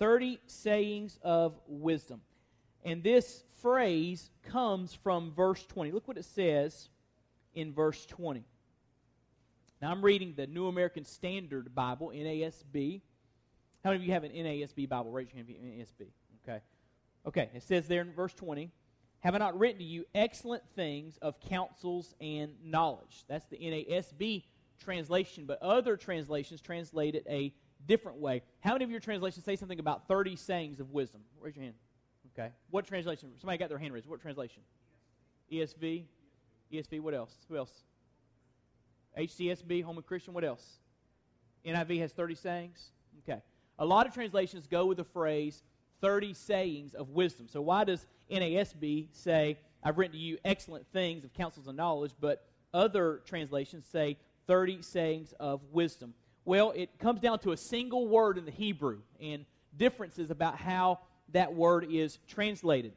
30 sayings of wisdom. And this phrase comes from verse 20. Look what it says in verse 20. Now, I'm reading the New American Standard Bible, NASB. How many of you have an NASB Bible? Raise your hand if you have an NASB. Okay. Okay, it says there in verse 20 Have I not written to you excellent things of counsels and knowledge? That's the NASB translation, but other translations translate it a different way. How many of your translations say something about 30 sayings of wisdom? Raise your hand. Okay. What translation? Somebody got their hand raised. What translation? ESV? ESV, what else? Who else? HCSB, Home Holman Christian, what else? NIV has 30 sayings? Okay. A lot of translations go with the phrase 30 sayings of wisdom. So why does NASB say, I've written to you excellent things of counsels and knowledge, but other translations say 30 sayings of wisdom? Well, it comes down to a single word in the Hebrew and differences about how that word is translated.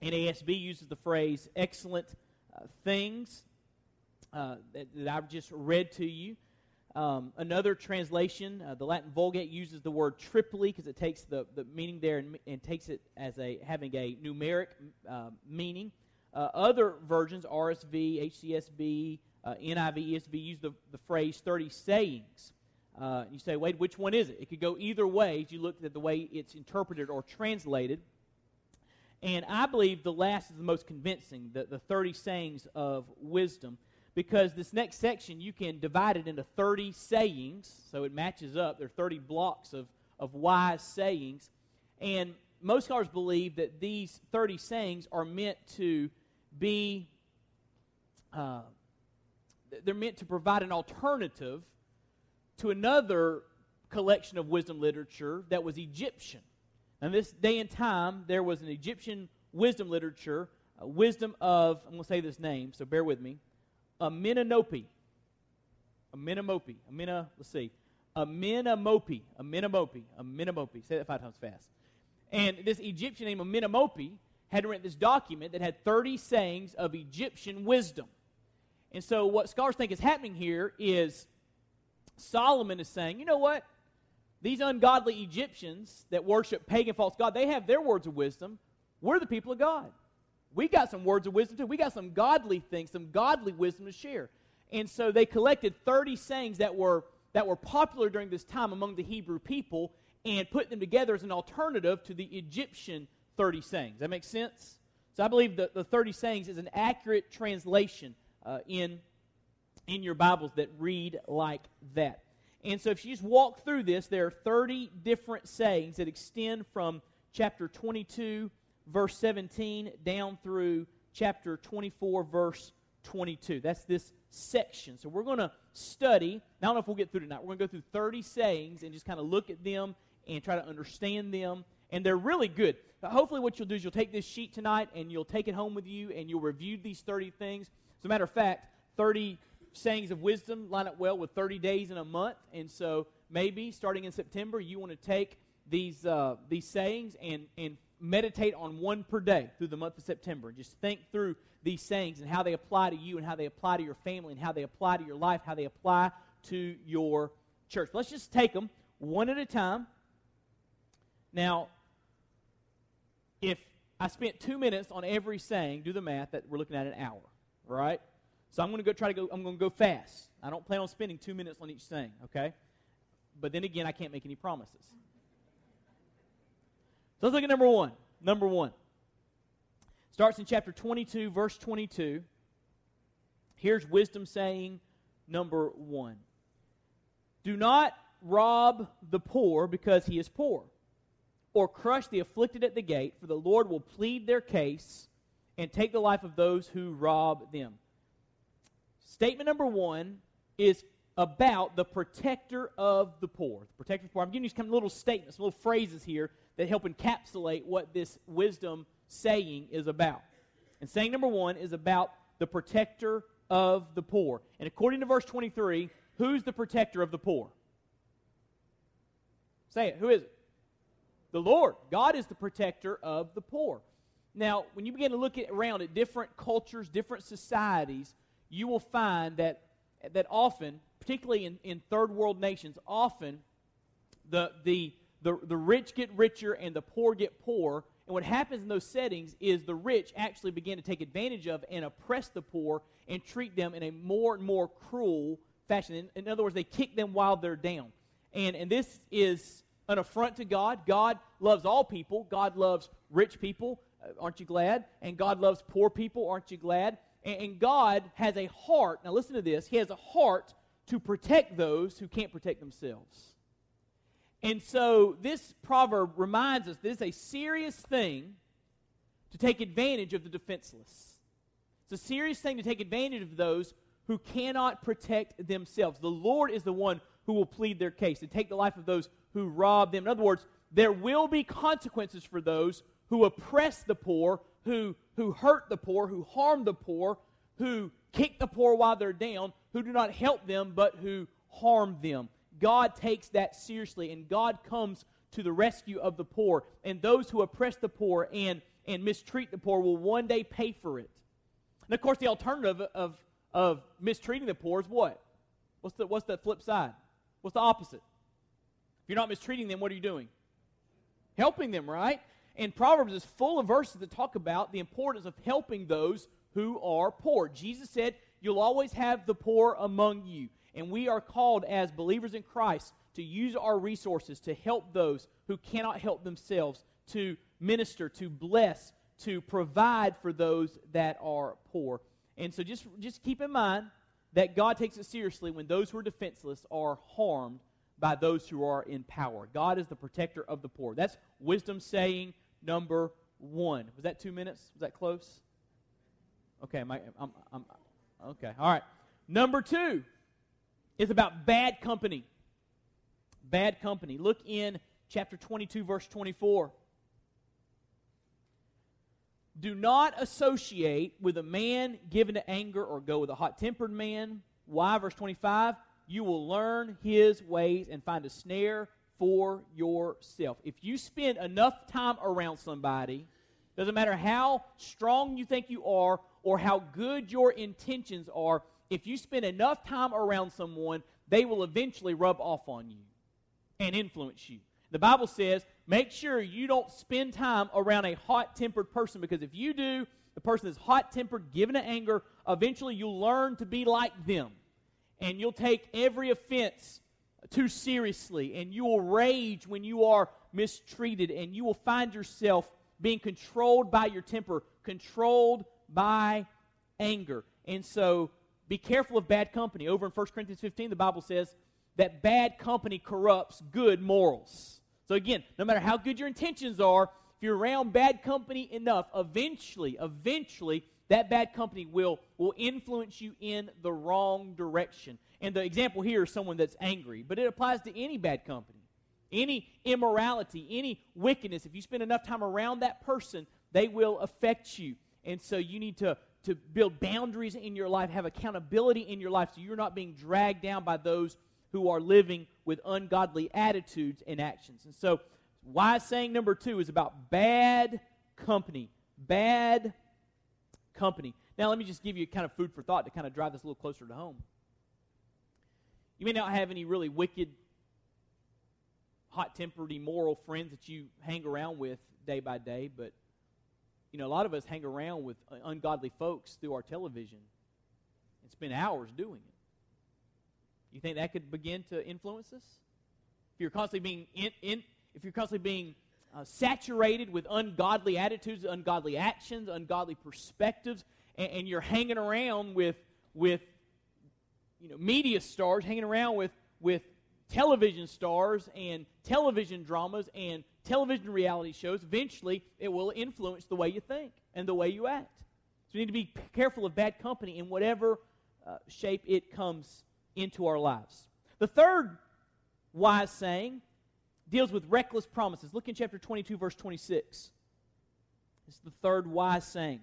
NASB uses the phrase excellent uh, things uh, that, that, I've just read to you. Um, another translation, uh, the Latin Vulgate uses the word triply because it takes the, the meaning there and, and, takes it as a having a numeric uh, meaning. Uh, other versions, RSV, HCSB, uh, NIV, ESV, use the, the phrase 30 sayings. Uh, you say, wait, which one is it? It could go either way as you look at the way it's interpreted or translated. And I believe the last is the most convincing, the, the 30 sayings of wisdom, because this next section you can divide it into 30 sayings, so it matches up. There are 30 blocks of, of wise sayings. And most scholars believe that these 30 sayings are meant to be, uh, they're meant to provide an alternative to another collection of wisdom literature that was Egyptian. And this day and time, there was an Egyptian wisdom literature, wisdom of, I'm going to say this name, so bear with me, Amenanope. Amenamope. Amena, let's see. Amenamope. Amenamope. Amenamope. Say that five times fast. And this Egyptian named Amenamope had written this document that had 30 sayings of Egyptian wisdom. And so what scholars think is happening here is Solomon is saying, you know what? These ungodly Egyptians that worship pagan false God, they have their words of wisdom. We're the people of God. We got some words of wisdom too. We got some godly things, some godly wisdom to share. And so they collected 30 sayings that were that were popular during this time among the Hebrew people and put them together as an alternative to the Egyptian 30 sayings. That makes sense? So I believe that the 30 sayings is an accurate translation uh, in in your Bibles that read like that. And so if you just walk through this, there are 30 different sayings that extend from chapter 22, verse 17, down through chapter 24, verse 22. That's this section. So we're going to study. I don't know if we'll get through tonight. We're going to go through 30 sayings and just kind of look at them and try to understand them. And they're really good. But hopefully, what you'll do is you'll take this sheet tonight and you'll take it home with you and you'll review these 30 things. As a matter of fact, 30 sayings of wisdom line up well with 30 days in a month. And so maybe starting in September, you want to take these, uh, these sayings and, and meditate on one per day through the month of September. Just think through these sayings and how they apply to you and how they apply to your family and how they apply to your life, how they apply to your church. Let's just take them one at a time. Now, if I spent two minutes on every saying, do the math, that we're looking at an hour, right? So I'm going to go try to go, I'm going to go fast. I don't plan on spending two minutes on each thing, okay? But then again, I can't make any promises. So let's look at number one. Number one. Starts in chapter 22, verse 22. Here's wisdom saying number one Do not rob the poor because he is poor, or crush the afflicted at the gate, for the Lord will plead their case and take the life of those who rob them. Statement number one is about the protector of the poor. The protector of the poor. I'm giving you some little statements, little phrases here that help encapsulate what this wisdom saying is about. And saying number one is about the protector of the poor. And according to verse 23, who's the protector of the poor? Say it. Who is it? The Lord. God is the protector of the poor. Now, when you begin to look at, around at different cultures, different societies, you will find that, that often, particularly in, in third world nations, often the, the, the, the rich get richer and the poor get poor. And what happens in those settings is the rich actually begin to take advantage of and oppress the poor and treat them in a more and more cruel fashion. In, in other words, they kick them while they're down. And, and this is an affront to God. God loves all people. God loves rich people. Uh, aren't you glad? And God loves poor people. Aren't you glad? And, God has a heart. Now, listen to this. He has a heart to protect those who can't protect themselves. And so, this proverb reminds us that it's a serious thing to take advantage of the defenseless. It's a serious thing to take advantage of those who cannot protect themselves. The Lord is the one who will plead their case and take the life of those who rob them. In other words, there will be consequences for those who oppress the poor, who, who hurt the poor, who harm the poor, who kick the poor while they're down, who do not help them, but who harm them. God takes that seriously, and God comes to the rescue of the poor. And those who oppress the poor and, and mistreat the poor will one day pay for it. And of course, the alternative of, of mistreating the poor is what? What's the, what's the flip side? What's the opposite? If you're not mistreating them, what are you doing? Helping them, right? And Proverbs is full of verses that talk about the importance of helping those who are poor. Jesus said, You'll always have the poor among you. And we are called as believers in Christ to use our resources to help those who cannot help themselves, to minister, to bless, to provide for those that are poor. And so just, just keep in mind that God takes it seriously when those who are defenseless are harmed by those who are in power. God is the protector of the poor. That's wisdom saying number one. Was that two minutes? Was that close? Okay, I, I'm, I'm, okay, all right. Number two is about bad company. Bad company. Look in chapter 22, verse 24. Do not associate with a man given to anger or go with a hot tempered man. Why? Verse 25. You will learn his ways and find a snare for yourself. If you spend enough time around somebody, doesn't matter how strong you think you are or how good your intentions are, if you spend enough time around someone, they will eventually rub off on you and influence you. The Bible says, make sure you don't spend time around a hot tempered person because if you do, the person is hot tempered, given to anger, eventually you'll learn to be like them. And you'll take every offense too seriously, and you will rage when you are mistreated, and you will find yourself being controlled by your temper, controlled by anger. And so be careful of bad company. Over in 1 Corinthians 15, the Bible says that bad company corrupts good morals. So again, no matter how good your intentions are, if you're around bad company enough, eventually, eventually, that bad company will, will influence you in the wrong direction. And the example here is someone that's angry, but it applies to any bad company, any immorality, any wickedness. If you spend enough time around that person, they will affect you. And so you need to to build boundaries in your life, have accountability in your life so you're not being dragged down by those who are living with ungodly attitudes and actions. And so, wise saying number two is about bad company. Bad company. Now, let me just give you kind of food for thought to kind of drive this a little closer to home. You may not have any really wicked, hot tempered, immoral friends that you hang around with day by day, but you know, a lot of us hang around with ungodly folks through our television and spend hours doing it. You think that could begin to influence us? If you're constantly being in, in if you're constantly being uh, saturated with ungodly attitudes, ungodly actions, ungodly perspectives, and, and, you're hanging around with with you know media stars, hanging around with with television stars and television dramas and television reality shows, eventually it will influence the way you think and the way you act. So we need to be careful of bad company in whatever uh, shape it comes into our lives. The third wise saying deals with reckless promises. Look in chapter 22, verse 26. This is the third wise saying.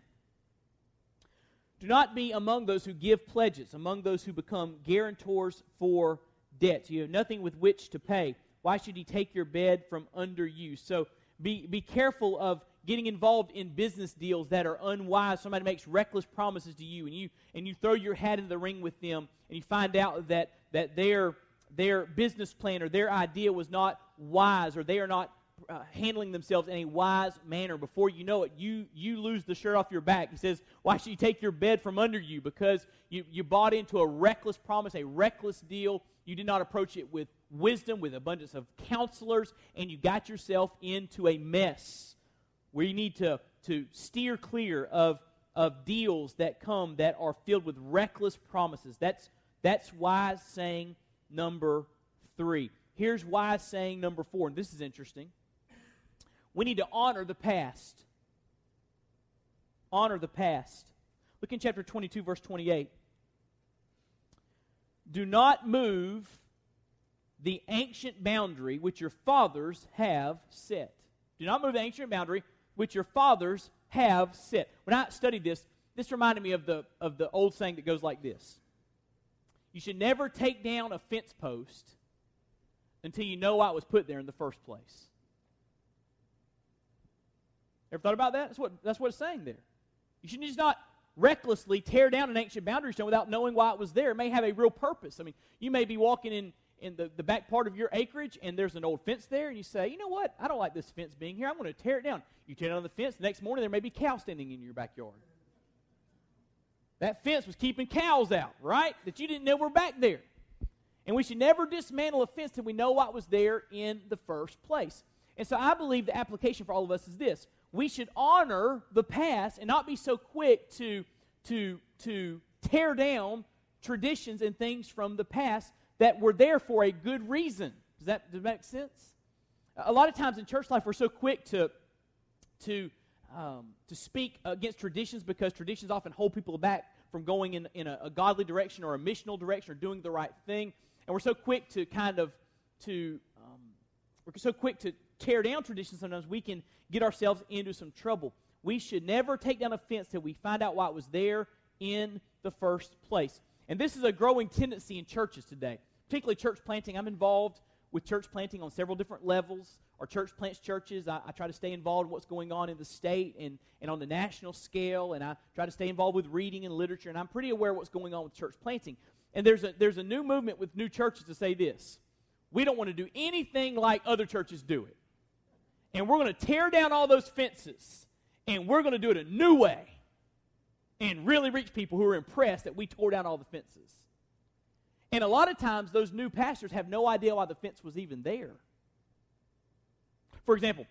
Do not be among those who give pledges, among those who become guarantors for debts. You have nothing with which to pay. Why should he take your bed from under you? So be, be careful of getting involved in business deals that are unwise. Somebody makes reckless promises to you, and you and you throw your hat in the ring with them, and you find out that that their their business plan or their idea was not wise or they are not uh, handling themselves in a wise manner. Before you know it, you, you lose the shirt off your back. He says, Why should you take your bed from under you? Because you, you bought into a reckless promise, a reckless deal. You did not approach it with wisdom, with abundance of counselors, and you got yourself into a mess where you need to, to steer clear of, of deals that come that are filled with reckless promises. That's, that's wise saying number three. Here's wise saying number four, and this is interesting. We need to honor the past. Honor the past. Look in chapter 22, verse 28. Do not move the ancient boundary which your fathers have set. Do not move the ancient boundary which your fathers have set. When I studied this, this reminded me of the, of the old saying that goes like this You should never take down a fence post until you know why it was put there in the first place. Ever thought about that? That's what, that's what it's saying there. You should just not recklessly tear down an ancient boundary stone without knowing why it was there. It may have a real purpose. I mean, you may be walking in, in the, the back part of your acreage and there's an old fence there, and you say, you know what? I don't like this fence being here. I'm going to tear it down. You tear down the fence. The next morning, there may be cows standing in your backyard. That fence was keeping cows out, right? That you didn't know were back there. And we should never dismantle a fence till we know what was there in the first place. And so I believe the application for all of us is this we should honor the past and not be so quick to, to, to tear down traditions and things from the past that were there for a good reason. Does that, does that make sense? A lot of times in church life, we're so quick to, to, um, to speak against traditions because traditions often hold people back from going in, in a, a godly direction or a missional direction or doing the right thing. And we're so quick to kind of to um, we're so quick to tear down traditions sometimes we can get ourselves into some trouble. We should never take down a fence till we find out why it was there in the first place. And this is a growing tendency in churches today, particularly church planting. I'm involved with church planting on several different levels. Our church plants churches. I, I, try to stay involved in what's going on in the state and, and on the national scale, and I try to stay involved with reading and literature, and I'm pretty aware of what's going on with church planting. And there's a, there's a new movement with new churches to say this we don't want to do anything like other churches do it and we're going to tear down all those fences and we're going to do it a new way and really reach people who are impressed that we tore down all the fences. And a lot of times, those new pastors have no idea why the fence was even there. For example,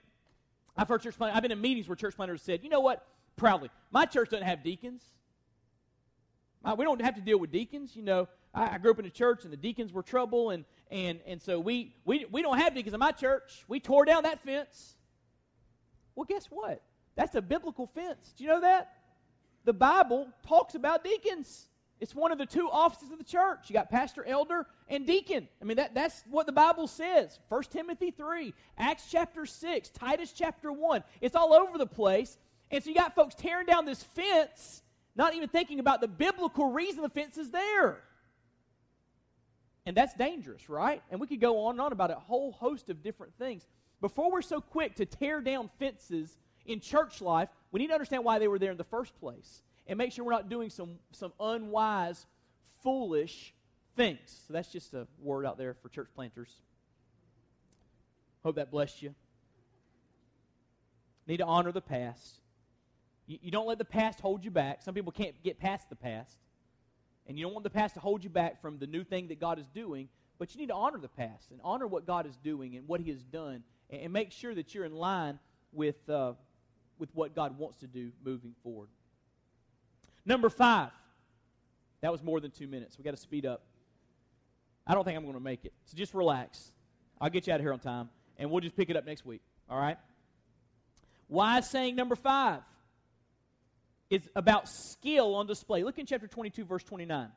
I've heard church planners, I've been in meetings where church planners said, you know what, proudly, my church doesn't have deacons. We don't have to deal with deacons. You know, I, I grew up in a church and the deacons were trouble, and, and, and so we, we, we don't have deacons in my church. We tore down that fence. Well, guess what? That's a biblical fence. Do you know that? The Bible talks about deacons. It's one of the two offices of the church. You got pastor, elder, and deacon. I mean, that, that's what the Bible says. 1 Timothy 3, Acts chapter 6, Titus chapter 1. It's all over the place. And so you got folks tearing down this fence, not even thinking about the biblical reason the fence is there. And that's dangerous, right? And we could go on and on about a whole host of different things. Before we're so quick to tear down fences in church life, we need to understand why they were there in the first place and make sure we're not doing some, some unwise, foolish things. So that's just a word out there for church planters. Hope that blessed you. Need to honor the past. You, you don't let the past hold you back. Some people can't get past the past. And you don't want the past to hold you back from the new thing that God is doing, but you need to honor the past and honor what God is doing and what He has done and, and make sure that you're in line with, uh, with what God wants to do moving forward. Number five. That was more than two minutes. we got to speed up. I don't think I'm going to make it. So just relax. I'll get you out of here on time, and we'll just pick it up next week. All right? Wise saying number five is about skill on display. Look in chapter 22, verse 29.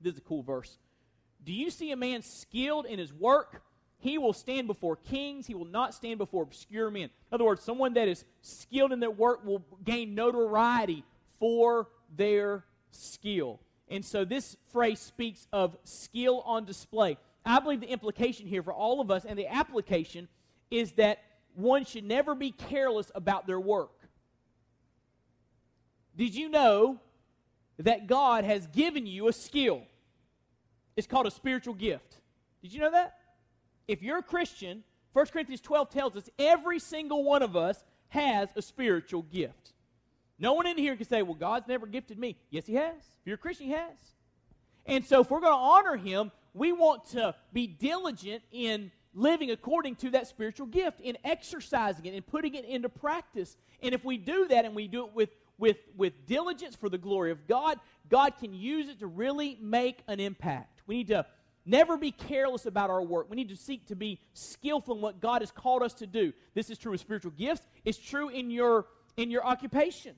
This is a cool verse. Do you see a man skilled in his work? He will stand before kings. He will not stand before obscure men. In other words, someone that is skilled in their work will gain notoriety for their skill. And so this phrase speaks of skill on display. I believe the implication here for all of us and the application is that one should never be careless about their work. Did you know that God has given you a skill? It's called a spiritual gift. Did you know that? If you're a Christian, 1 Corinthians 12 tells us every single one of us has a spiritual gift. No one in here can say, well, God's never gifted me. Yes, He has. If you're a Christian, He has. And so if we're going to honor Him, we want to be diligent in living according to that spiritual gift, in exercising it, and putting it into practice. And if we do that and we do it with, with, with diligence for the glory of God, God can use it to really make an impact. We need to never be careless about our work. We need to seek to be skillful in what God has called us to do. This is true with spiritual gifts, it's true in your, in your occupation.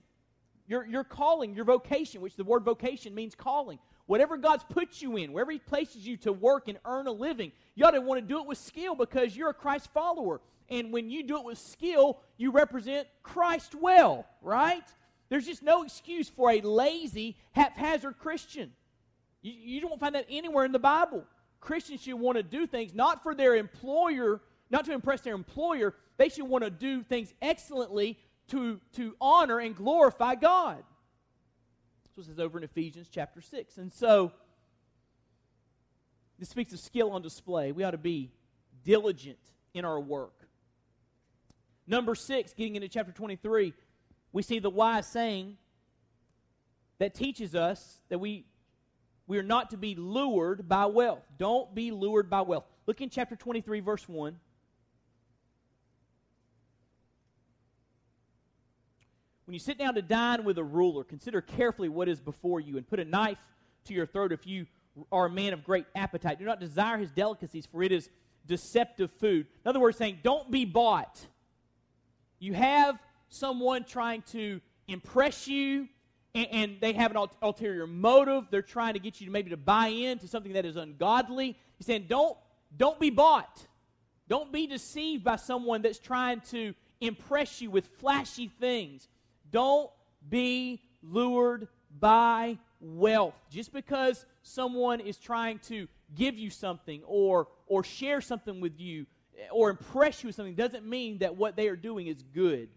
Your, your calling, your vocation, which the word vocation means calling. Whatever God's put you in, wherever He places you to work and earn a living, you ought to want to do it with skill because you're a Christ follower. And when you do it with skill, you represent Christ well, right? There's just no excuse for a lazy, haphazard Christian. You, you don't find that anywhere in the Bible. Christians should want to do things not for their employer, not to impress their employer. They should want to do things excellently to, to honor and glorify God. What it over in Ephesians chapter 6. And so, this speaks of skill on display. We ought to be diligent in our work. Number six, getting into chapter 23, we see the wise saying that teaches us that we, we are not to be lured by wealth. Don't be lured by wealth. Look in chapter 23, verse 1. When you sit down to dine with a ruler, consider carefully what is before you and put a knife to your throat if you are a man of great appetite. Do not desire his delicacies, for it is deceptive food. In other words, saying, don't be bought. You have someone trying to impress you, and, and they have an ulterior motive. They're trying to get you to maybe to buy into something that is ungodly. He's saying, don't, don't be bought. Don't be deceived by someone that's trying to impress you with flashy things. Don't be lured by wealth. Just because someone is trying to give you something or, or share something with you or impress you with something doesn't mean that what they are doing is good.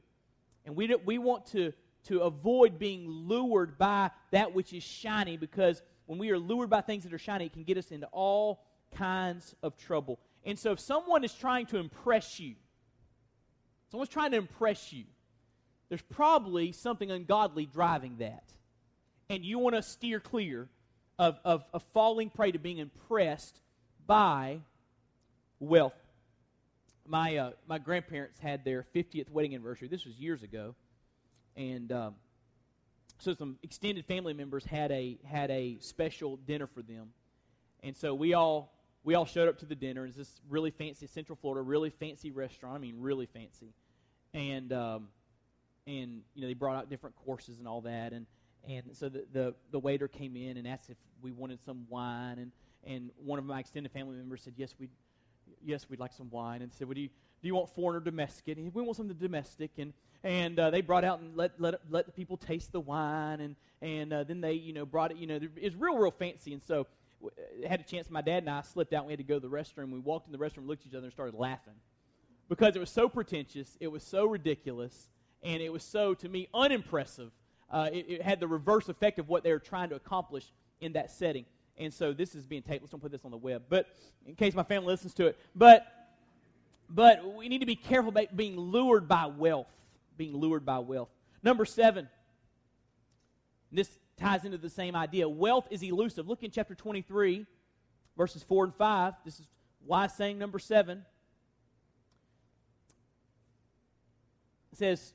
And we, we want to, to avoid being lured by that which is shiny because when we are lured by things that are shiny, it can get us into all kinds of trouble. And so if someone is trying to impress you, someone's trying to impress you, there's probably something ungodly driving that. And you want to steer clear of, of, of falling prey to being impressed by wealth. My, uh, my grandparents had their 50th wedding anniversary. This was years ago. And um, so some extended family members had a, had a special dinner for them. And so we all, we all showed up to the dinner. It's this really fancy, Central Florida, really fancy restaurant. I mean, really fancy. And um, and you know they brought out different courses and all that and and so the, the, the waiter came in and asked if we wanted some wine and and one of my extended family members said yes we yes we'd like some wine and said well, do you do you want foreign or domestic? And we want some domestic and and uh, they brought out and let, let let the people taste the wine and and uh, then they you know brought it you know it's real real fancy and so uh, had a chance my dad and I slipped out we had to go to the restroom we walked in the restroom looked at each other and started laughing. Because it was so pretentious it was so ridiculous and it was so, to me, unimpressive. Uh, it, it, had the reverse effect of what they were trying to accomplish in that setting. And so this is being taped. Let's don't put this on the web, but in case my family listens to it. But, but we need to be careful about being lured by wealth. Being lured by wealth. Number seven. This ties into the same idea. Wealth is elusive. Look in chapter 23, verses 4 and 5. This is why saying number seven. It says,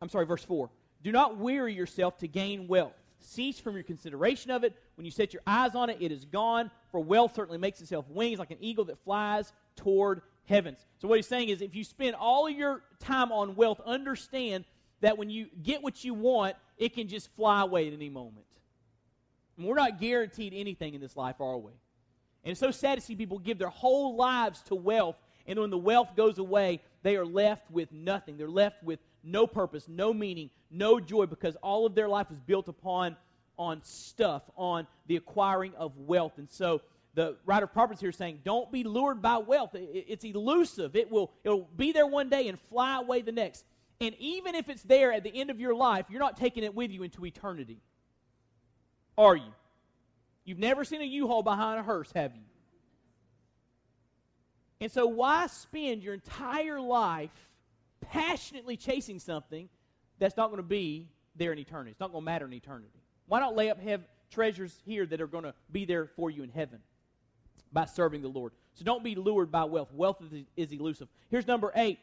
I'm sorry, verse 4. Do not weary yourself to gain wealth. Cease from your consideration of it. When you set your eyes on it, it is gone. For wealth certainly makes itself wings like an eagle that flies toward heavens. So, what he's saying is if you spend all of your time on wealth, understand that when you get what you want, it can just fly away at any moment. And we're not guaranteed anything in this life, are we? And it's so sad to see people give their whole lives to wealth, and when the wealth goes away, they are left with nothing. They're left with no purpose, no meaning, no joy because all of their life is built upon on stuff, on the acquiring of wealth. And so the writer of Proverbs here is saying, don't be lured by wealth. It's elusive. It will it'll be there one day and fly away the next. And even if it's there at the end of your life, you're not taking it with you into eternity. Are you? You've never seen a U-Haul behind a hearse, have you? And so, why spend your entire life passionately chasing something that's not going to be there in eternity? It's not going to matter in eternity. Why not lay up have treasures here that are going to be there for you in heaven by serving the Lord? So don't be lured by wealth. Wealth is, is elusive. Here's number eight,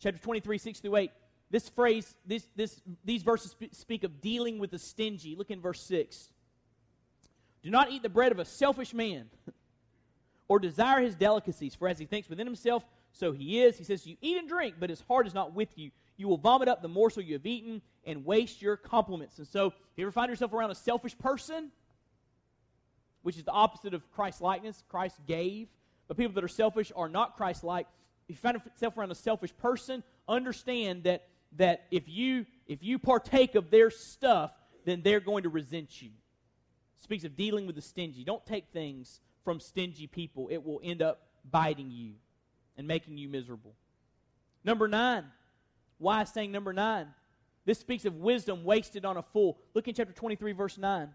chapter 23, 6 through 8. This phrase, this, this, these verses speak of dealing with the stingy. Look in verse 6. Do not eat the bread of a selfish man or desire his delicacies, for as he thinks within himself, so he is. He says, You eat and drink, but his heart is not with you. You will vomit up the morsel you have eaten and waste your compliments. And so, if you ever find yourself around a selfish person, which is the opposite of Christ likeness, Christ gave, but people that are selfish are not Christ like. If you find yourself around a selfish person, understand that, that if, you, if you partake of their stuff, then they're going to resent you. Speaks of dealing with the stingy. Don't take things from stingy people, it will end up biting you and making you miserable. Number nine. Why saying number nine? This speaks of wisdom wasted on a fool. Look in chapter 23, verse 9.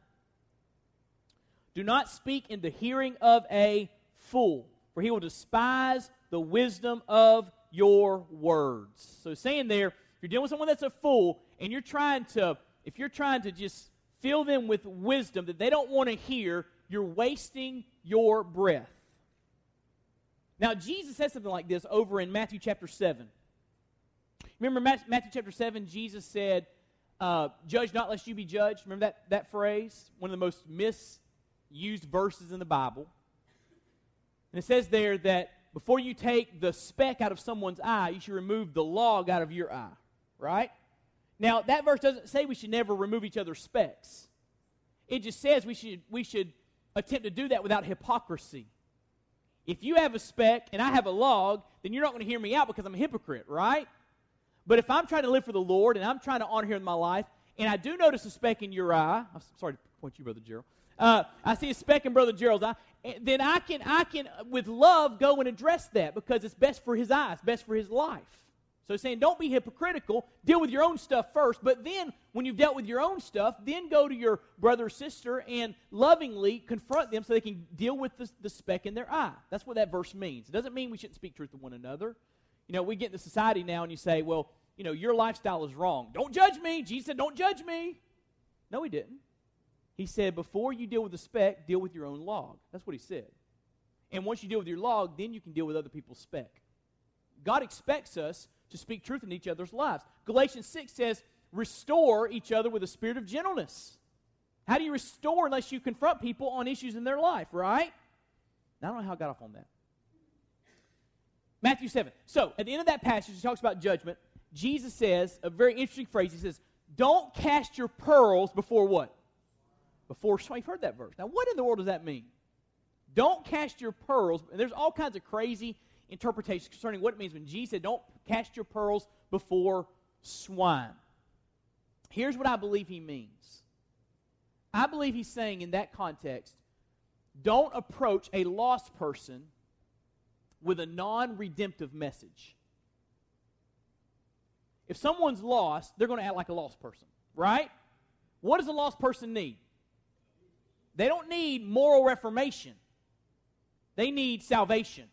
Do not speak in the hearing of a fool, for he will despise the wisdom of your words. So saying there, if you're dealing with someone that's a fool and you're trying to, if you're trying to just fill them with wisdom that they don't want to hear, you're wasting your breath. Now, Jesus said something like this over in Matthew chapter 7. Remember Matthew chapter 7, Jesus said, uh, Judge not lest you be judged. Remember that, that phrase? One of the most misused verses in the Bible. And it says there that before you take the speck out of someone's eye, you should remove the log out of your eye, right? Now, that verse doesn't say we should never remove each other's specks. It just says we should, we should attempt to do that without hypocrisy. If you have a speck and I have a log, then you're not going to hear me out because I'm a hypocrite, right? But if I'm trying to live for the Lord and I'm trying to honor Him in my life, and I do notice a speck in your eye, I'm sorry to point you, Brother Gerald. Uh, I see a speck in Brother Gerald's eye, then I can, I can, with love, go and address that because it's best for his eyes, best for his life. So saying, don't be hypocritical. Deal with your own stuff first. But then, when you've dealt with your own stuff, then go to your brother or sister and lovingly confront them so they can deal with the, the speck in their eye. That's what that verse means. It doesn't mean we shouldn't speak truth to one another. You know, we get into society now and you say, well, you know, your lifestyle is wrong. Don't judge me. Jesus said, don't judge me. No, he didn't. He said, before you deal with the speck, deal with your own log. That's what he said. And once you deal with your log, then you can deal with other people's speck. God expects us to speak truth in each other's lives. Galatians 6 says, restore each other with a spirit of gentleness. How do you restore unless you confront people on issues in their life, right? I don't know how I got off on that. Matthew 7. So, at the end of that passage, he talks about judgment. Jesus says a very interesting phrase. He says, Don't cast your pearls before what? Before. You've heard that verse. Now, what in the world does that mean? Don't cast your pearls. And there's all kinds of crazy interpretations concerning what it means when Jesus said, Don't cast your pearls before swine. Here's what I believe he means I believe he's saying in that context, don't approach a lost person with a non redemptive message. If someone's lost, they're going to act like a lost person, right? What does a lost person need? They don't need moral reformation, they need salvation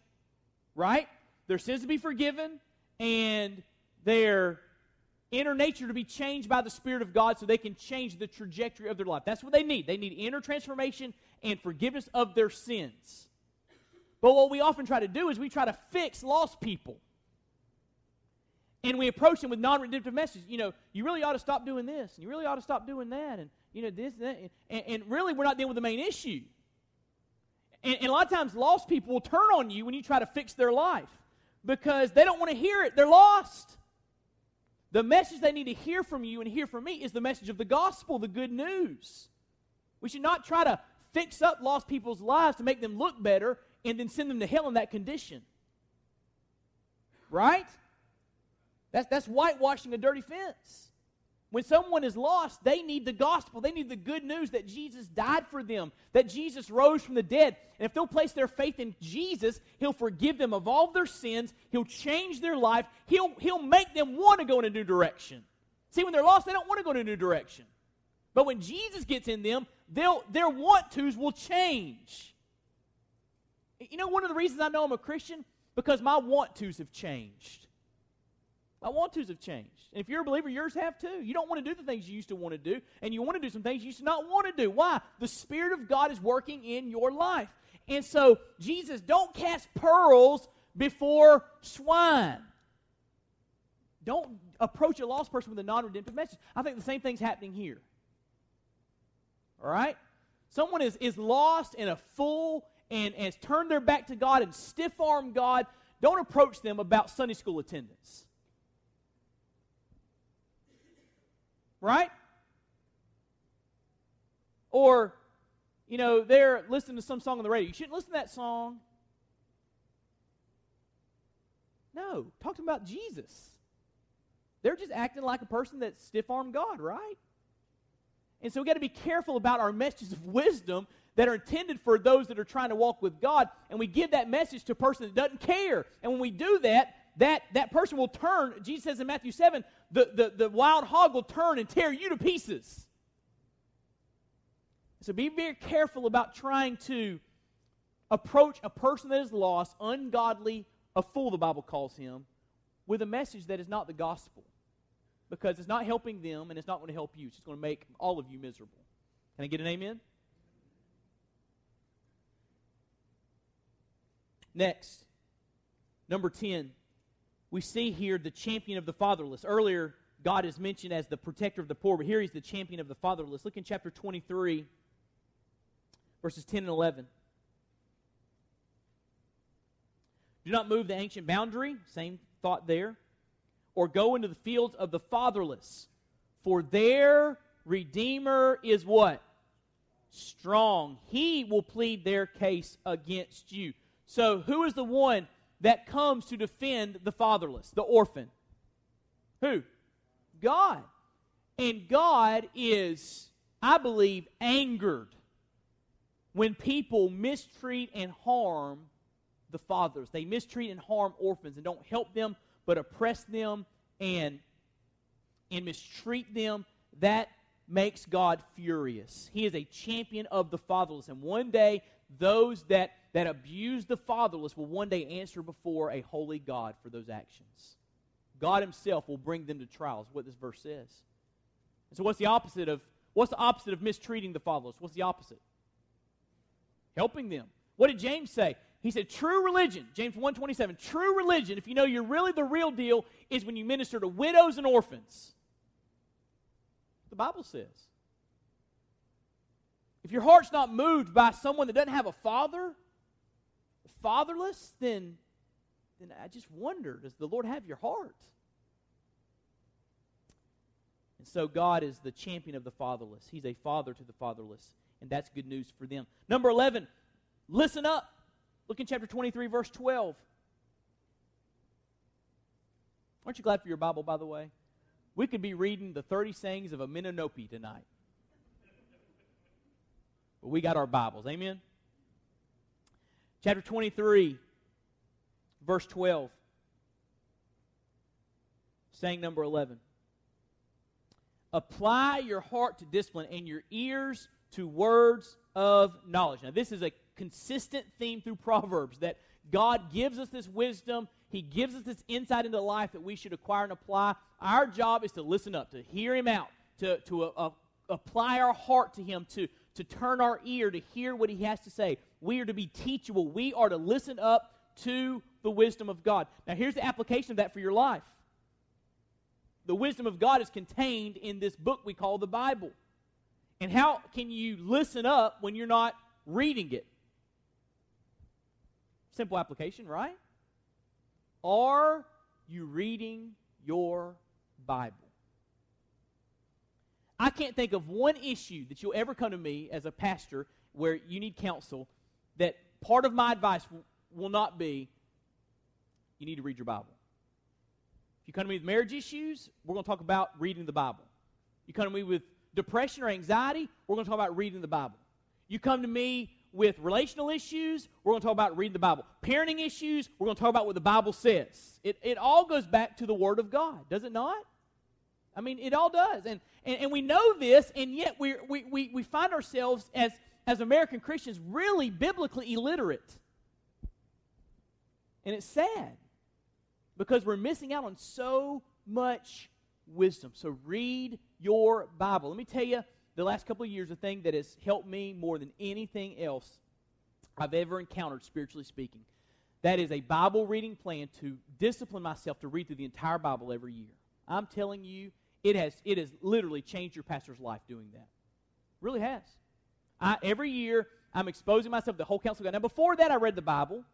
right? Their sins to be forgiven and their inner nature to be changed by the Spirit of God so they can change the trajectory of their life. That's what they need. They need inner transformation and forgiveness of their sins. But what we often try to do is we try to fix lost people. And we approach them with non redemptive messages. You know, you really ought to stop doing this, and you really ought to stop doing that, and, you know, this and that. And, and really, we're not dealing with the main issue. And, and a lot of times, lost people will turn on you when you try to fix their life because they don't want to hear it. They're lost. The message they need to hear from you and hear from me is the message of the gospel, the good news. We should not try to fix up lost people's lives to make them look better and then send them to hell in that condition. Right? That's, that's whitewashing a dirty fence. When someone is lost, they need the gospel. They need the good news that Jesus died for them, that Jesus rose from the dead. And if they'll place their faith in Jesus, He'll forgive them of all their sins. He'll change their life. He'll, he'll make them want to go in a new direction. See, when they're lost, they don't want to go in a new direction. But when Jesus gets in them, they'll, their want tos will change. You know, one of the reasons I know I'm a Christian? Because my want tos have changed. My want tos have changed. And if you're a believer, yours have too. You don't want to do the things you used to want to do, and you want to do some things you used to not want to do. Why? The Spirit of God is working in your life. And so, Jesus, don't cast pearls before swine. Don't approach a lost person with a non redemptive message. I think the same thing's happening here. All right? Someone is, is lost and a fool and, and has turned their back to God and stiff armed God. Don't approach them about Sunday school attendance. Right? Or, you know, they're listening to some song on the radio. You shouldn't listen to that song. No, talk to them about Jesus. They're just acting like a person that stiff armed God, right? And so we got to be careful about our messages of wisdom that are intended for those that are trying to walk with God, and we give that message to a person that doesn't care. And when we do that, that, that person will turn. Jesus says in Matthew 7 the, the, the wild hog will turn and tear you to pieces. So be very careful about trying to approach a person that is lost, ungodly, a fool, the Bible calls him, with a message that is not the gospel. Because it's not helping them and it's not going to help you. It's just going to make all of you miserable. Can I get an amen? Next, number 10, we see here the champion of the fatherless. Earlier, God is mentioned as the protector of the poor, but here he's the champion of the fatherless. Look in chapter 23, verses 10 and 11. Do not move the ancient boundary, same thought there, or go into the fields of the fatherless, for their Redeemer is what? Strong. He will plead their case against you. So, who is the one that comes to defend the fatherless, the orphan? Who? God. And God is, I believe, angered when people mistreat and harm the fathers. They mistreat and harm orphans and don't help them, but oppress them and, and mistreat them. That makes God furious. He is a champion of the fatherless. And one day, those that that abuse the fatherless will one day answer before a holy God for those actions. God himself will bring them to trials, what this verse says. And so what's the opposite of what's the opposite of mistreating the fatherless? What's the opposite? Helping them. What did James say? He said true religion, James 1:27, true religion, if you know you're really the real deal, is when you minister to widows and orphans. The Bible says. If your heart's not moved by someone that doesn't have a father, fatherless, then, then I just wonder does the Lord have your heart? And so God is the champion of the fatherless. He's a father to the fatherless, and that's good news for them. Number 11, listen up. Look in chapter 23, verse 12. Aren't you glad for your Bible, by the way? We could be reading the 30 sayings of Amenanopi tonight. But we got our Bibles. Amen? Chapter 23, verse 12. Saying number 11. Apply your heart to discipline and your ears to words of knowledge. Now, this is a consistent theme through Proverbs that God gives us this wisdom. He gives us this insight into life that we should acquire and apply. Our job is to listen up, to hear Him out, to, to uh, apply our heart to Him, to, to turn our ear to hear what He has to say. We are to be teachable. We are to listen up to the wisdom of God. Now, here's the application of that for your life. The wisdom of God is contained in this book we call the Bible. And how can you listen up when you're not reading it? Simple application, right? Are you reading your Bible? I can't think of one issue that you'll ever come to me as a pastor where you need counsel that part of my advice will, will not be you need to read your Bible. If you come to me with marriage issues, we're going to talk about reading the Bible. You come to me with depression or anxiety, we're going to talk about reading the Bible. You come to me with relational issues, we're going to talk about reading the Bible. Parenting issues, we're going to talk about what the Bible says. It, it all goes back to the Word of God, does it not? I mean, it all does. And, and, and we know this, and yet we we, we, we find ourselves as, as American Christians really biblically illiterate. And it's sad because we're missing out on so much wisdom. So read your Bible. Let me tell you, the last couple of years, the thing that has helped me more than anything else I've ever encountered, spiritually speaking, that is a Bible reading plan to discipline myself to read through the entire Bible every year. I'm telling you, it has, it has literally changed your pastor's life doing that. really has. I, every year, I'm exposing myself to the whole counsel of God. Now, before that, I read the Bible,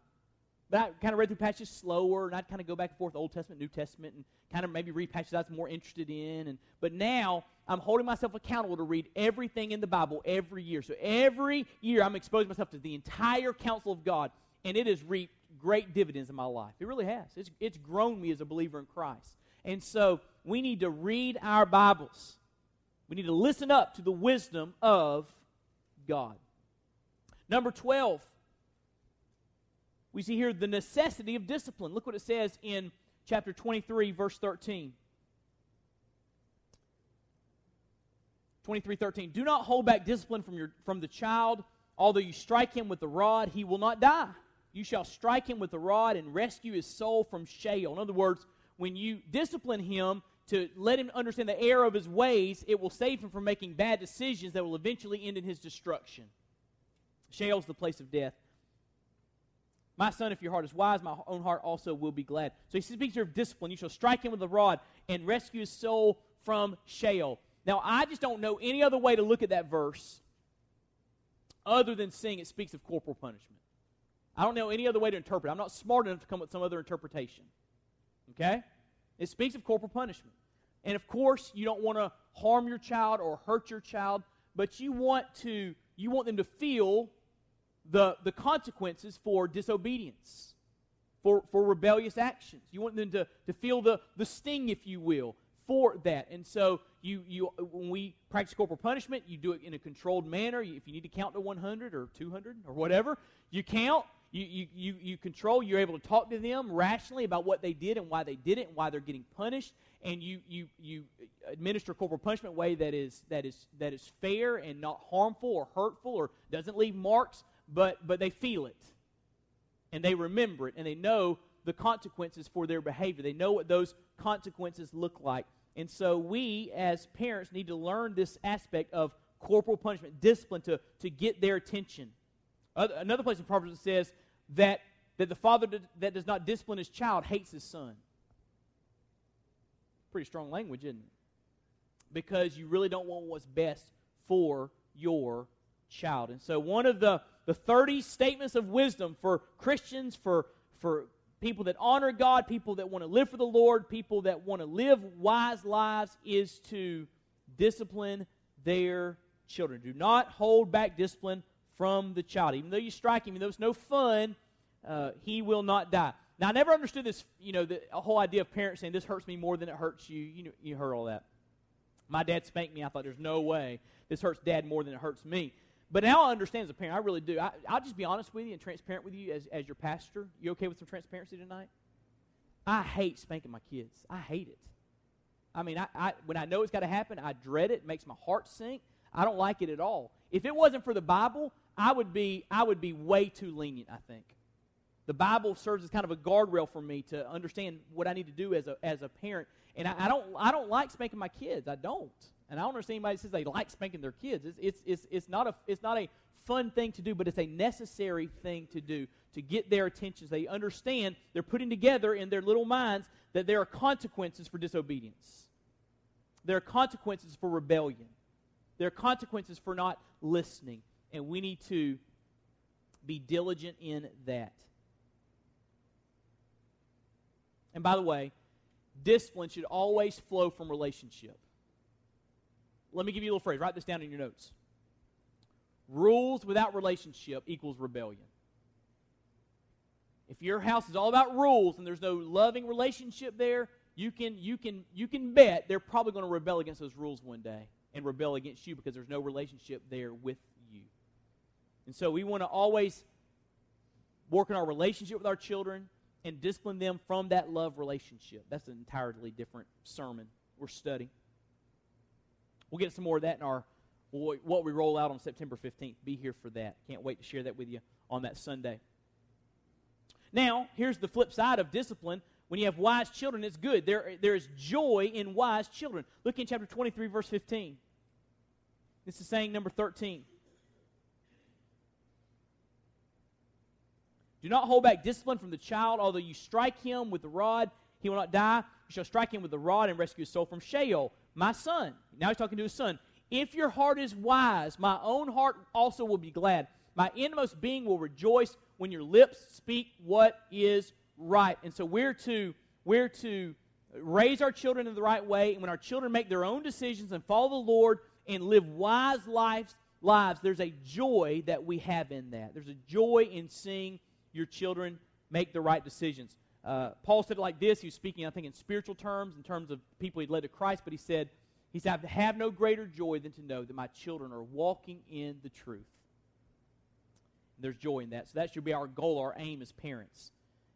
but I kind of read through passages slower, and I'd kind of go back and forth Old Testament, New Testament, and kind of maybe read passages I was more interested in. And but now I'm holding myself accountable to read everything in the Bible every year. So every year I'm exposing myself to the entire counsel of God, and it has reaped great dividends in my life. It really has. It's, it's grown me as a believer in Christ. And so we need to read our Bibles. We need to listen up to the wisdom of God. Number 12, we see here the necessity of discipline. Look what it says in chapter 23, verse 13. 23 13. Do not hold back discipline from, your, from the child. Although you strike him with the rod, he will not die. You shall strike him with the rod and rescue his soul from Sheol. In other words, when you discipline him to let him understand the error of his ways, it will save him from making bad decisions that will eventually end in his destruction. Sheol is the place of death. My son, if your heart is wise, my own heart also will be glad. So he speaks here of discipline. You shall strike him with the rod and rescue his soul from Sheol. Now, I just don't know any other way to look at that verse other than seeing it speaks of corporal punishment. I don't know any other way to interpret it. I'm not smart enough to come up with some other interpretation. Okay? It speaks of corporal punishment. And of course, you don't want to harm your child or hurt your child, but you want to you want them to feel the, the consequences for disobedience, for, for rebellious actions. You want them to, to feel the, the sting, if you will, for that. And so you, you when we practice corporal punishment, you do it in a controlled manner. If you need to count to 100 or 200 or whatever, you count you, you, you, you control, you're able to talk to them rationally about what they did and why they did it and why they're getting punished. And you, you, you administer corporal punishment way that is, that, is, that is fair and not harmful or hurtful or doesn't leave marks, but, but they feel it. And they remember it and they know the consequences for their behavior. They know what those consequences look like. And so we, as parents, need to learn this aspect of corporal punishment, discipline, to, to get their attention. Another place in Proverbs it says that, that the father that does not discipline his child hates his son. Pretty strong language, isn't it? Because you really don't want what's best for your child. And so, one of the, the 30 statements of wisdom for Christians, for, for people that honor God, people that want to live for the Lord, people that want to live wise lives, is to discipline their children. Do not hold back discipline from the child. Even though you strike him, even though it's no fun, uh, he will not die. Now, I never understood this, you know, the whole idea of parents saying, this hurts me more than it hurts you. You know, you heard all that. My dad spanked me. I thought, there's no way this hurts dad more than it hurts me. But now I understand as a parent. I really do. I, will just be honest with you and transparent with you as, as your pastor. You okay with some transparency tonight? I hate spanking my kids. I hate it. I mean, I, I when I know it's got to happen, I dread it. It makes my heart sink. I don't like it at all. If it wasn't for the Bible, I would be I would be way too lenient, I think. The Bible serves as kind of a guardrail for me to understand what I need to do as a as a parent. And I, I don't I don't like spanking my kids. I don't. And I don't understand anybody says they like spanking their kids. It's, it's, it's, it's, not a, it's not a fun thing to do, but it's a necessary thing to do to get their attention. So They understand, they're putting together in their little minds that there are consequences for disobedience. There are consequences for rebellion. There are consequences for not listening and we need to be diligent in that. And by the way, discipline should always flow from relationship. Let me give you a little phrase. Write this down in your notes. Rules without relationship equals rebellion. If your house is all about rules and there's no loving relationship there, you can, you can, you can bet they're probably going to rebel against those rules one day and rebel against you because there's no relationship there with and so we want to always work on our relationship with our children and discipline them from that love relationship. That's an entirely different sermon we're studying. We'll get some more of that in our what we roll out on September 15th. Be here for that. Can't wait to share that with you on that Sunday. Now, here's the flip side of discipline. When you have wise children, it's good. There, there is joy in wise children. Look in chapter 23, verse 15. This is saying number 13. Do not hold back discipline from the child, although you strike him with the rod, he will not die. You shall strike him with the rod and rescue his soul from Sheol. My son. Now he's talking to his son. If your heart is wise, my own heart also will be glad. My inmost being will rejoice when your lips speak what is right. And so we're to we're to raise our children in the right way, and when our children make their own decisions and follow the Lord and live wise lives, lives, there's a joy that we have in that. There's a joy in seeing your children make the right decisions. Uh, Paul said it like this. He was speaking, I think, in spiritual terms, in terms of people he'd led to Christ, but he said, he said, I have no greater joy than to know that my children are walking in the truth. And there's joy in that. So that should be our goal, our aim as parents,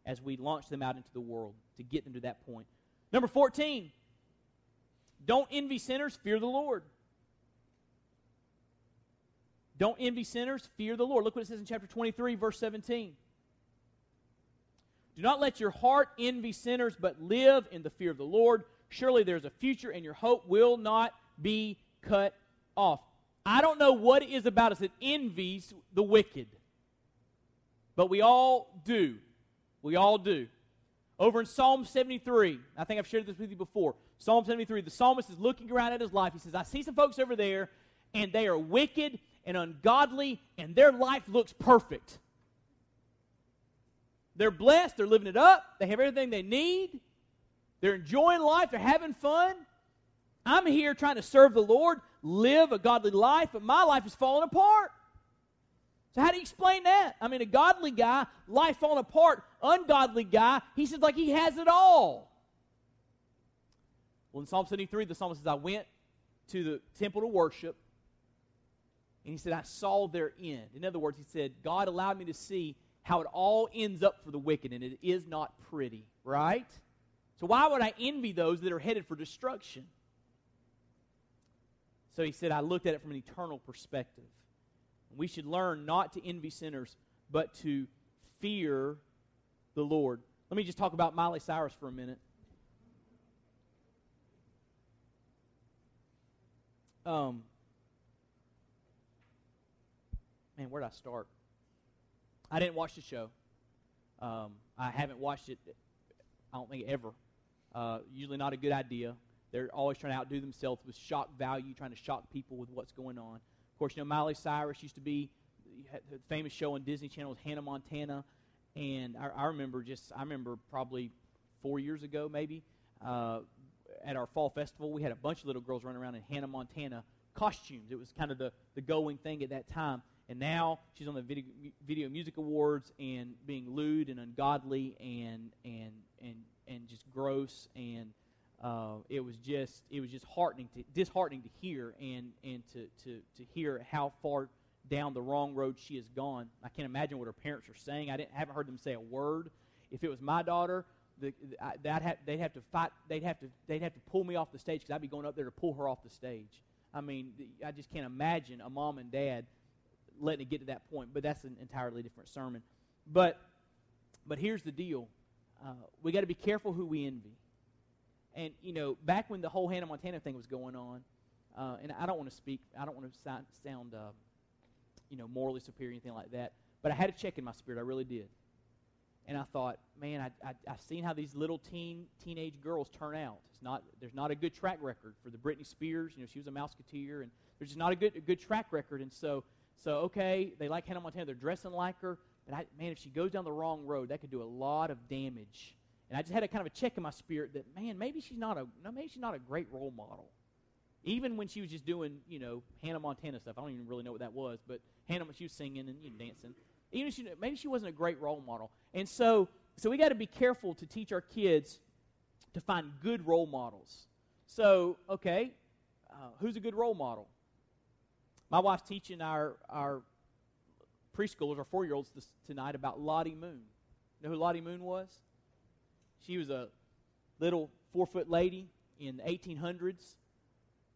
as we launch them out into the world to get them to that point. Number 14, don't envy sinners, fear the Lord. Don't envy sinners, fear the Lord. Look what it says in chapter 23, verse 17. Do not let your heart envy sinners, but live in the fear of the Lord. Surely there's a future, and your hope will not be cut off. I don't know what it is about us that envies the wicked, but we all do. We all do. Over in Psalm 73, I think I've shared this with you before. Psalm 73, the psalmist is looking around at his life. He says, I see some folks over there, and they are wicked and ungodly, and their life looks perfect. They're blessed. They're living it up. They have everything they need. They're enjoying life. They're having fun. I'm here trying to serve the Lord, live a godly life, but my life is falling apart. So, how do you explain that? I mean, a godly guy, life falling apart, ungodly guy, he says like he has it all. Well, in Psalm 73, the psalmist says, I went to the temple to worship, and he said, I saw their end. In other words, he said, God allowed me to see how it all ends up for the wicked, and it is not pretty, right? So why would I envy those that are headed for destruction? So he said, I looked at it from an eternal perspective. We should learn not to envy sinners, but to fear the Lord. Let me just talk about Miley Cyrus for a minute. Um, man, where'd I start? I didn't watch the show. Um, I haven't watched it. I don't think ever. Uh, usually not a good idea. They're always trying to outdo themselves with shock value, trying to shock people with what's going on. Of course, you know Miley Cyrus used to be the famous show on Disney Channel was Hannah Montana, and I, I remember just I remember probably four years ago maybe uh, at our fall festival we had a bunch of little girls running around in Hannah Montana costumes. It was kind of the the going thing at that time and now she's on the video, video music awards and being lewd and ungodly and and and and just gross and uh, it was just it was just heartening to disheartening to hear and and to, to to hear how far down the wrong road she has gone. I can't imagine what her parents are saying. I didn't haven't heard them say a word. If it was my daughter, the, I, that have, they'd have to fight. They'd have to they'd have to pull me off the stage because I'd be going up there to pull her off the stage. I mean, I just can't imagine a mom and dad letting it get to that point, but that's an entirely different sermon. But, but here's the deal uh, we got to be careful who we envy. And, you know, back when the whole Hannah Montana thing was going on, uh, and I don't want to speak, I don't want to sound, sound uh, you know, morally superior or anything like that, but I had a check in my spirit. I really did. And I thought, man, I, I, I've seen how these little teen teenage girls turn out. It's not, there's not a good track record for the Britney Spears. You know, she was a Mouseketeer, and there's just not a good, a good track record. And so so, okay, they like Hannah Montana. They're dressing like her. But, I, man, if she goes down the wrong road, that could do a lot of damage. And I just had a kind of a check in my spirit that, man, maybe she's not a, no, maybe she's not a great role model. Even when she was just doing, you know, Hannah Montana stuff. I don't even really know what that was. But Hannah, she was singing and you know, dancing. Even she, maybe she wasn't a great role model. And so, so we got to be careful to teach our kids to find good role models. So, okay, uh, who's a good role model? My wife's teaching our, our preschoolers, our four year olds, tonight about Lottie Moon. You know who Lottie Moon was? She was a little four foot lady in the 1800s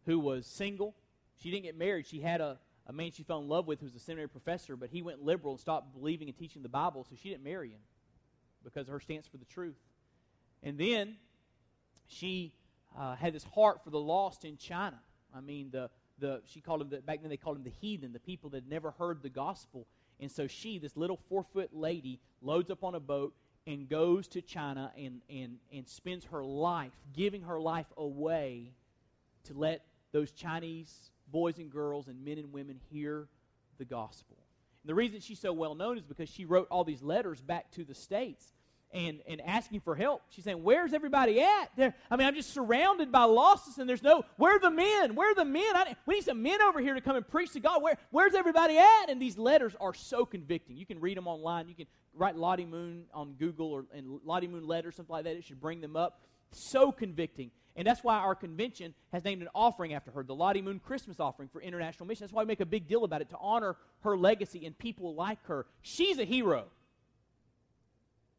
who was single. She didn't get married. She had a, a man she fell in love with who was a seminary professor, but he went liberal and stopped believing and teaching the Bible, so she didn't marry him because of her stance for the truth. And then she uh, had this heart for the lost in China. I mean, the, the she called them the, back then they called them the heathen, the people that never heard the gospel. And so she, this little four foot lady, loads up on a boat and goes to China and, and, and spends her life giving her life away to let those Chinese boys and girls and men and women hear the gospel. And the reason she's so well known is because she wrote all these letters back to the States and, and asking for help. She's saying, Where's everybody at? There, I mean, I'm just surrounded by losses, and there's no, where are the men? Where are the men? I, we need some men over here to come and preach to God. Where, where's everybody at? And these letters are so convicting. You can read them online. You can write Lottie Moon on Google or and Lottie Moon letters, something like that. It should bring them up. So convicting. And that's why our convention has named an offering after her, the Lottie Moon Christmas offering for international mission. That's why we make a big deal about it, to honor her legacy and people like her. She's a hero.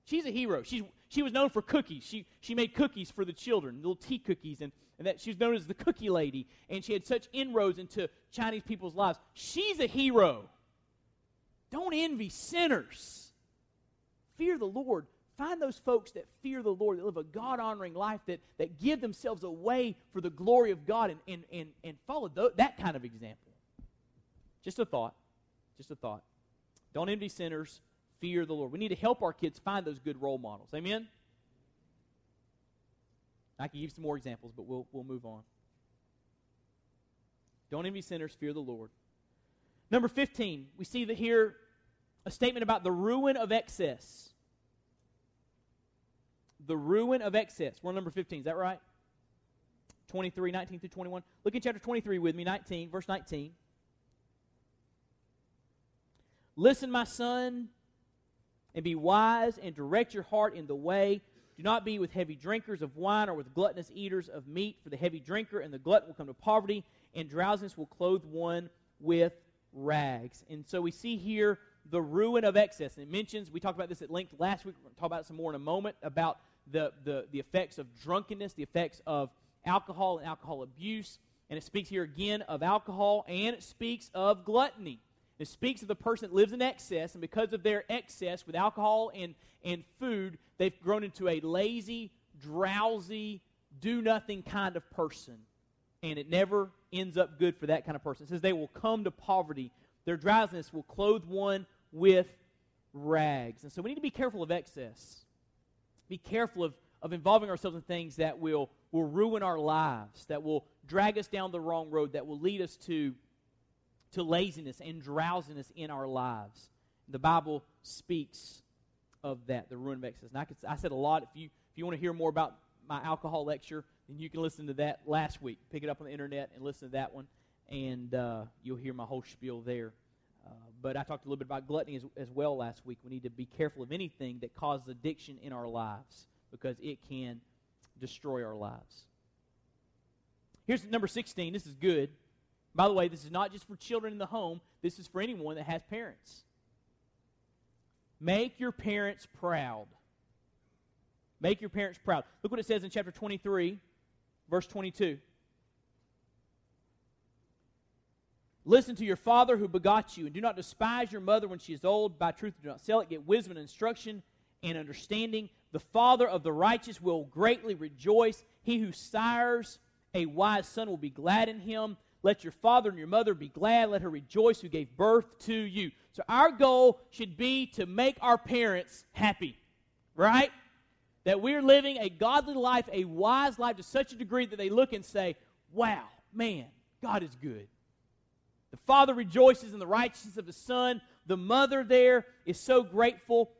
She's a hero. She's, she was known for cookies. She, she made cookies for the children, little tea cookies, and, and that she's known as the cookie lady. And she had such inroads into Chinese people's lives. She's a hero. Don't envy sinners. Fear the Lord. Find those folks that fear the Lord, that live a God honoring life, that, that give themselves away for the glory of God, and, and, and, and follow th- that kind of example. Just a thought. Just a thought. Don't envy sinners fear the Lord. We need to help our kids find those good role models. Amen? I can give some more examples, but we'll, we'll move on. Don't envy sinners, fear the Lord. Number 15, we see that here a statement about the ruin of excess. The ruin of excess. We're number 15, is that right? 23, 19 through 21. Look in chapter 23 with me, 19, verse 19. Listen, my son, and be wise and direct your heart in the way. Do not be with heavy drinkers of wine or with gluttonous eaters of meat, for the heavy drinker and the glutton will come to poverty, and drowsiness will clothe one with rags. And so we see here the ruin of excess. And it mentions, we talked about this at length last week. We're going to talk about some more in a moment about the, the, the effects of drunkenness, the effects of alcohol and alcohol abuse. And it speaks here again of alcohol, and it speaks of gluttony. It speaks of the person that lives in excess, and because of their excess with alcohol and, and food, they've grown into a lazy, drowsy, do nothing kind of person. And it never ends up good for that kind of person. It says they will come to poverty. Their drowsiness will clothe one with rags. And so we need to be careful of excess. Be careful of, of involving ourselves in things that will, will ruin our lives, that will drag us down the wrong road, that will lead us to to laziness and drowsiness in our lives. The Bible speaks of that, the ruin of excess. And I, could, I said a lot. If you, if you want to hear more about my alcohol lecture, then you can listen to that last week. Pick it up on the internet and listen to that one, and uh, you'll hear my whole spiel there. Uh, but I talked a little bit about gluttony as, as well last week. We need to be careful of anything that causes addiction in our lives because it can destroy our lives. Here's number 16. This is good. Buy the way, this is not just for children in the home, this is for anyone that has parents. Make your parents proud. Make your parents proud. Look what it says in chapter 23, verse 22. Listen to your father who begot you, and do not despise your mother when she is old. By truth, do not sell it. Get wisdom and instruction and understanding. The father of the righteous will greatly rejoice. He who sires a wise son will be glad in him. Let your father and your mother be glad. Let her rejoice who gave birth to you. So, our goal should be to make our parents happy, right? That we're living a godly life, a wise life to such a degree that they look and say, wow, man, God is good. The father rejoices in the righteousness of his son. The mother there is so grateful.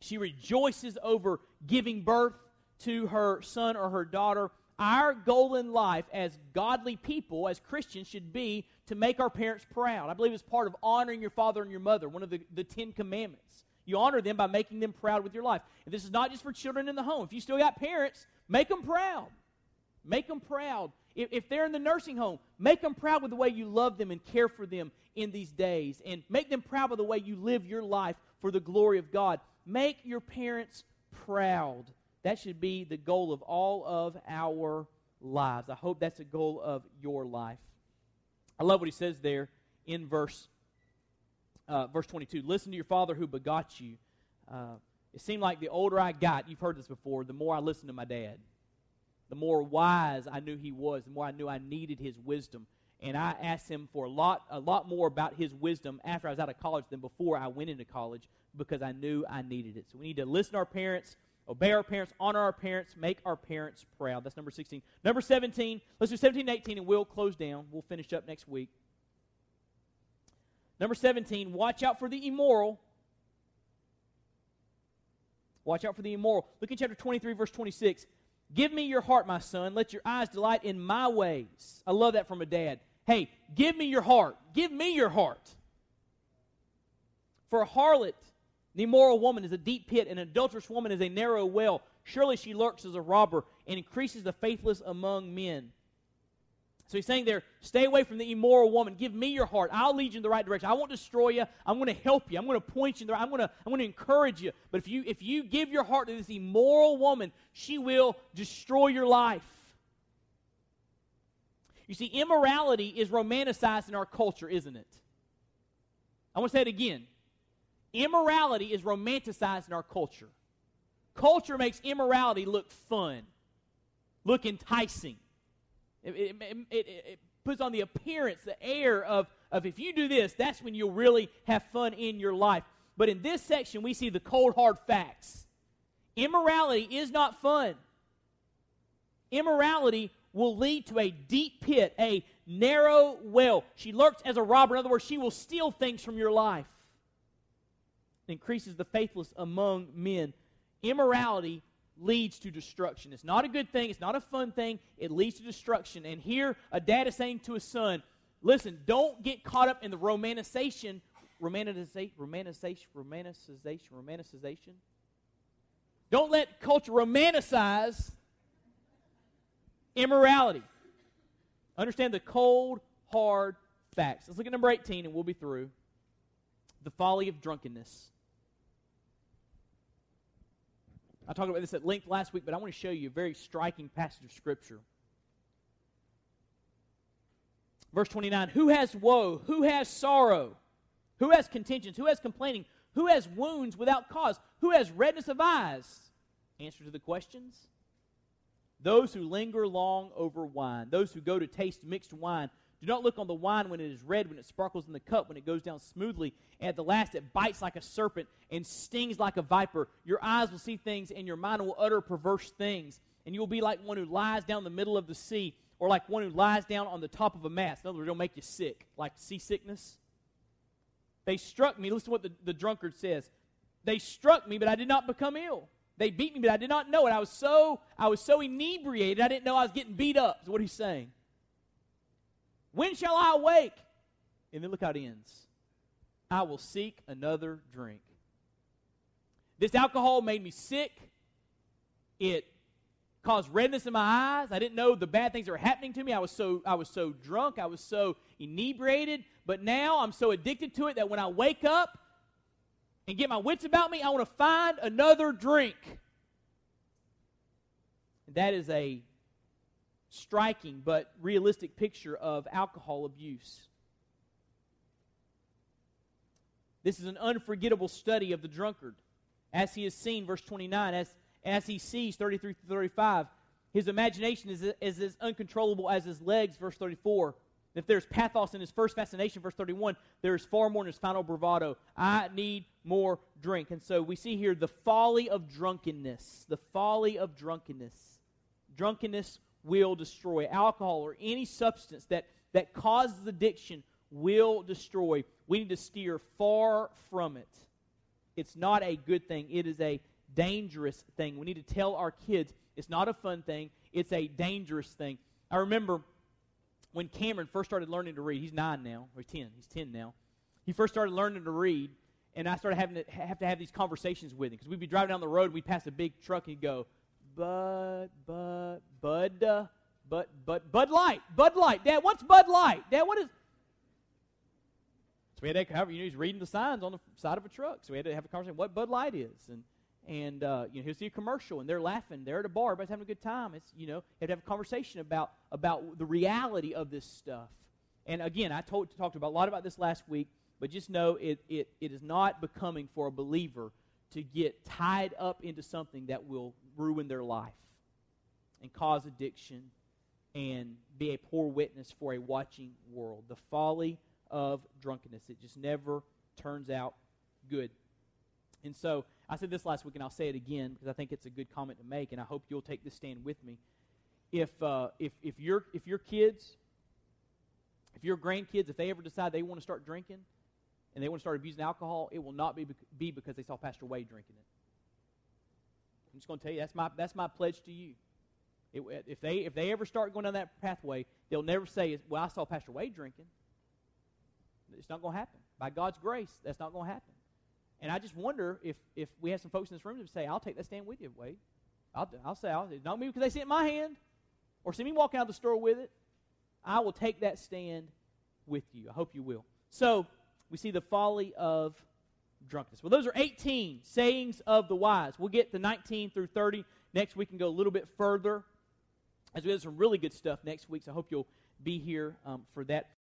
She rejoices over giving birth to her son or her daughter. Our goal in life as godly people, as Christians, should be to make our parents proud. I believe it's part of honoring your father and your mother, one of the, the Ten Commandments. You honor them by making them proud with your life. And this is not just for children in the home. If you still got parents, make them proud. Make them proud. If, if they're in the nursing home, make them proud with the way you love them and care for them in these days. And make them proud with the way you live your life for the glory of God. Make your parents proud. That should be the goal of all of our lives. I hope that's a goal of your life. I love what he says there in verse uh, verse 22. Listen to your father who begot you. Uh, it seemed like the older I got, you've heard this before, the more I listened to my dad. The more wise I knew he was, the more I knew I needed his wisdom. And I asked him for a lot, a lot more about his wisdom after I was out of college than before I went into college because I knew I needed it. So we need to listen to our parents, obey our parents, honor our parents, make our parents proud. That's number 16. Number 17, let's do 17 and 18, and we'll close down. We'll finish up next week. Number 17, watch out for the immoral. Watch out for the immoral. Look at chapter 23, verse 26. Give me your heart, my son. Let your eyes delight in my ways. I love that from a dad. Hey, give me your heart. Give me your heart. For a harlot, the immoral woman is a deep pit, and an adulterous woman is a narrow well. Surely she lurks as a robber and increases the faithless among men. So he's saying there, stay away from the immoral woman. Give me your heart. I'll lead you in the right direction. I won't destroy you. I'm going to help you. I'm going to point you in the right. I'm going to, I'm going to encourage you. But if you if you give your heart to this immoral woman, she will destroy your life. You see, immorality is romanticized in our culture, isn't it? I want to say it again. Immorality is romanticized in our culture. Culture makes immorality look fun, look enticing. It, it, it, it, puts on the appearance, the air of, of if you do this, that's when you'll really have fun in your life. But in this section, we see the cold, hard facts. Immorality is not fun. Immorality will lead to a deep pit, a narrow well. She lurks as a robber. In other words, she will steal things from your life. Increases the faithless among men. Immorality leads to destruction. It's not a good thing, it's not a fun thing, it leads to destruction. And here, a dad is saying to his son, listen, don't get caught up in the romanticization, romanticization, romanticization, romanticization, romanticization. Don't let culture romanticize immorality. Understand the cold, hard facts. Let's look at number 18 and we'll be through. The folly of drunkenness. I talked about this at length last week, but I want to show you a very striking passage of Scripture. Verse 29 Who has woe? Who has sorrow? Who has contentions? Who has complaining? Who has wounds without cause? Who has redness of eyes? Answer to the questions. Those who linger long over wine, those who go to taste mixed wine, do not look on the wine when it is red, when it sparkles in the cup, when it goes down smoothly. And at the last, it bites like a serpent and stings like a viper. Your eyes will see things, and your mind will utter perverse things. And you will be like one who lies down the middle of the sea, or like one who lies down on the top of a mast. In other words, it'll make you sick, like seasickness. They struck me. Listen to what the, the drunkard says. They struck me, but I did not become ill. They beat me, but I did not know it. I was so I was so inebriated, I didn't know I was getting beat up. Is what he's saying. When shall I awake? And then look how it ends. I will seek another drink. This alcohol made me sick. It caused redness in my eyes. I didn't know the bad things that were happening to me. I was so I was so drunk. I was so inebriated. But now I'm so addicted to it that when I wake up and get my wits about me, I want to find another drink. That is a striking but realistic picture of alcohol abuse. This is an unforgettable study of the drunkard. As he is seen, verse 29, as, as he sees, 33 to 35, his imagination is, is as uncontrollable as his legs, verse 34. If there's pathos in his first fascination, verse 31, there is far more in his final bravado. I need more drink. And so we see here the folly of drunkenness. The folly of drunkenness. Drunkenness will destroy. Alcohol or any substance that, that causes addiction will destroy. We need to steer far from it. It's not a good thing, it is a dangerous thing. We need to tell our kids it's not a fun thing, it's a dangerous thing. I remember when Cameron first started learning to read, he's nine now, or 10, he's 10 now. He first started learning to read, and I started having to have to have these conversations with him because we'd be driving down the road, we'd pass a big truck, and he'd go, Bud, Bud, Bud, uh, Bud, Bud, Bud Light, Bud Light. Dad, what's Bud Light? Dad, what is? So we had to, you know, he's reading the signs on the side of a truck. So we had to have a conversation what Bud Light is. And and uh, you know he'll see a commercial and they're laughing they're at a bar everybody's having a good time it's you know you have to have a conversation about about the reality of this stuff and again i told, talked about a lot about this last week but just know it, it, it is not becoming for a believer to get tied up into something that will ruin their life and cause addiction and be a poor witness for a watching world. The folly of drunkenness. It just never turns out good. And so I said this last week, and I'll say it again because I think it's a good comment to make, and I hope you'll take this stand with me. If, uh, if, if, your, if your kids, if your grandkids, if they ever decide they want to start drinking and they want to start abusing alcohol, it will not be, be because they saw Pastor Wade drinking it. I'm just going to tell you, that's my, that's my pledge to you. It, if, they, if they ever start going down that pathway, they'll never say, Well, I saw Pastor Wade drinking. It's not going to happen. By God's grace, that's not going to happen. And I just wonder if, if we have some folks in this room that say, I'll take that stand with you, Wade. I'll, I'll say, I'll, not me because they see it in my hand or see me walking out of the store with it. I will take that stand with you. I hope you will. So, we see the folly of drunkenness. Well, those are 18 sayings of the wise. We'll get to 19 through 30. Next week and go a little bit further as we have some really good stuff next week. So I hope you'll be here um, for that.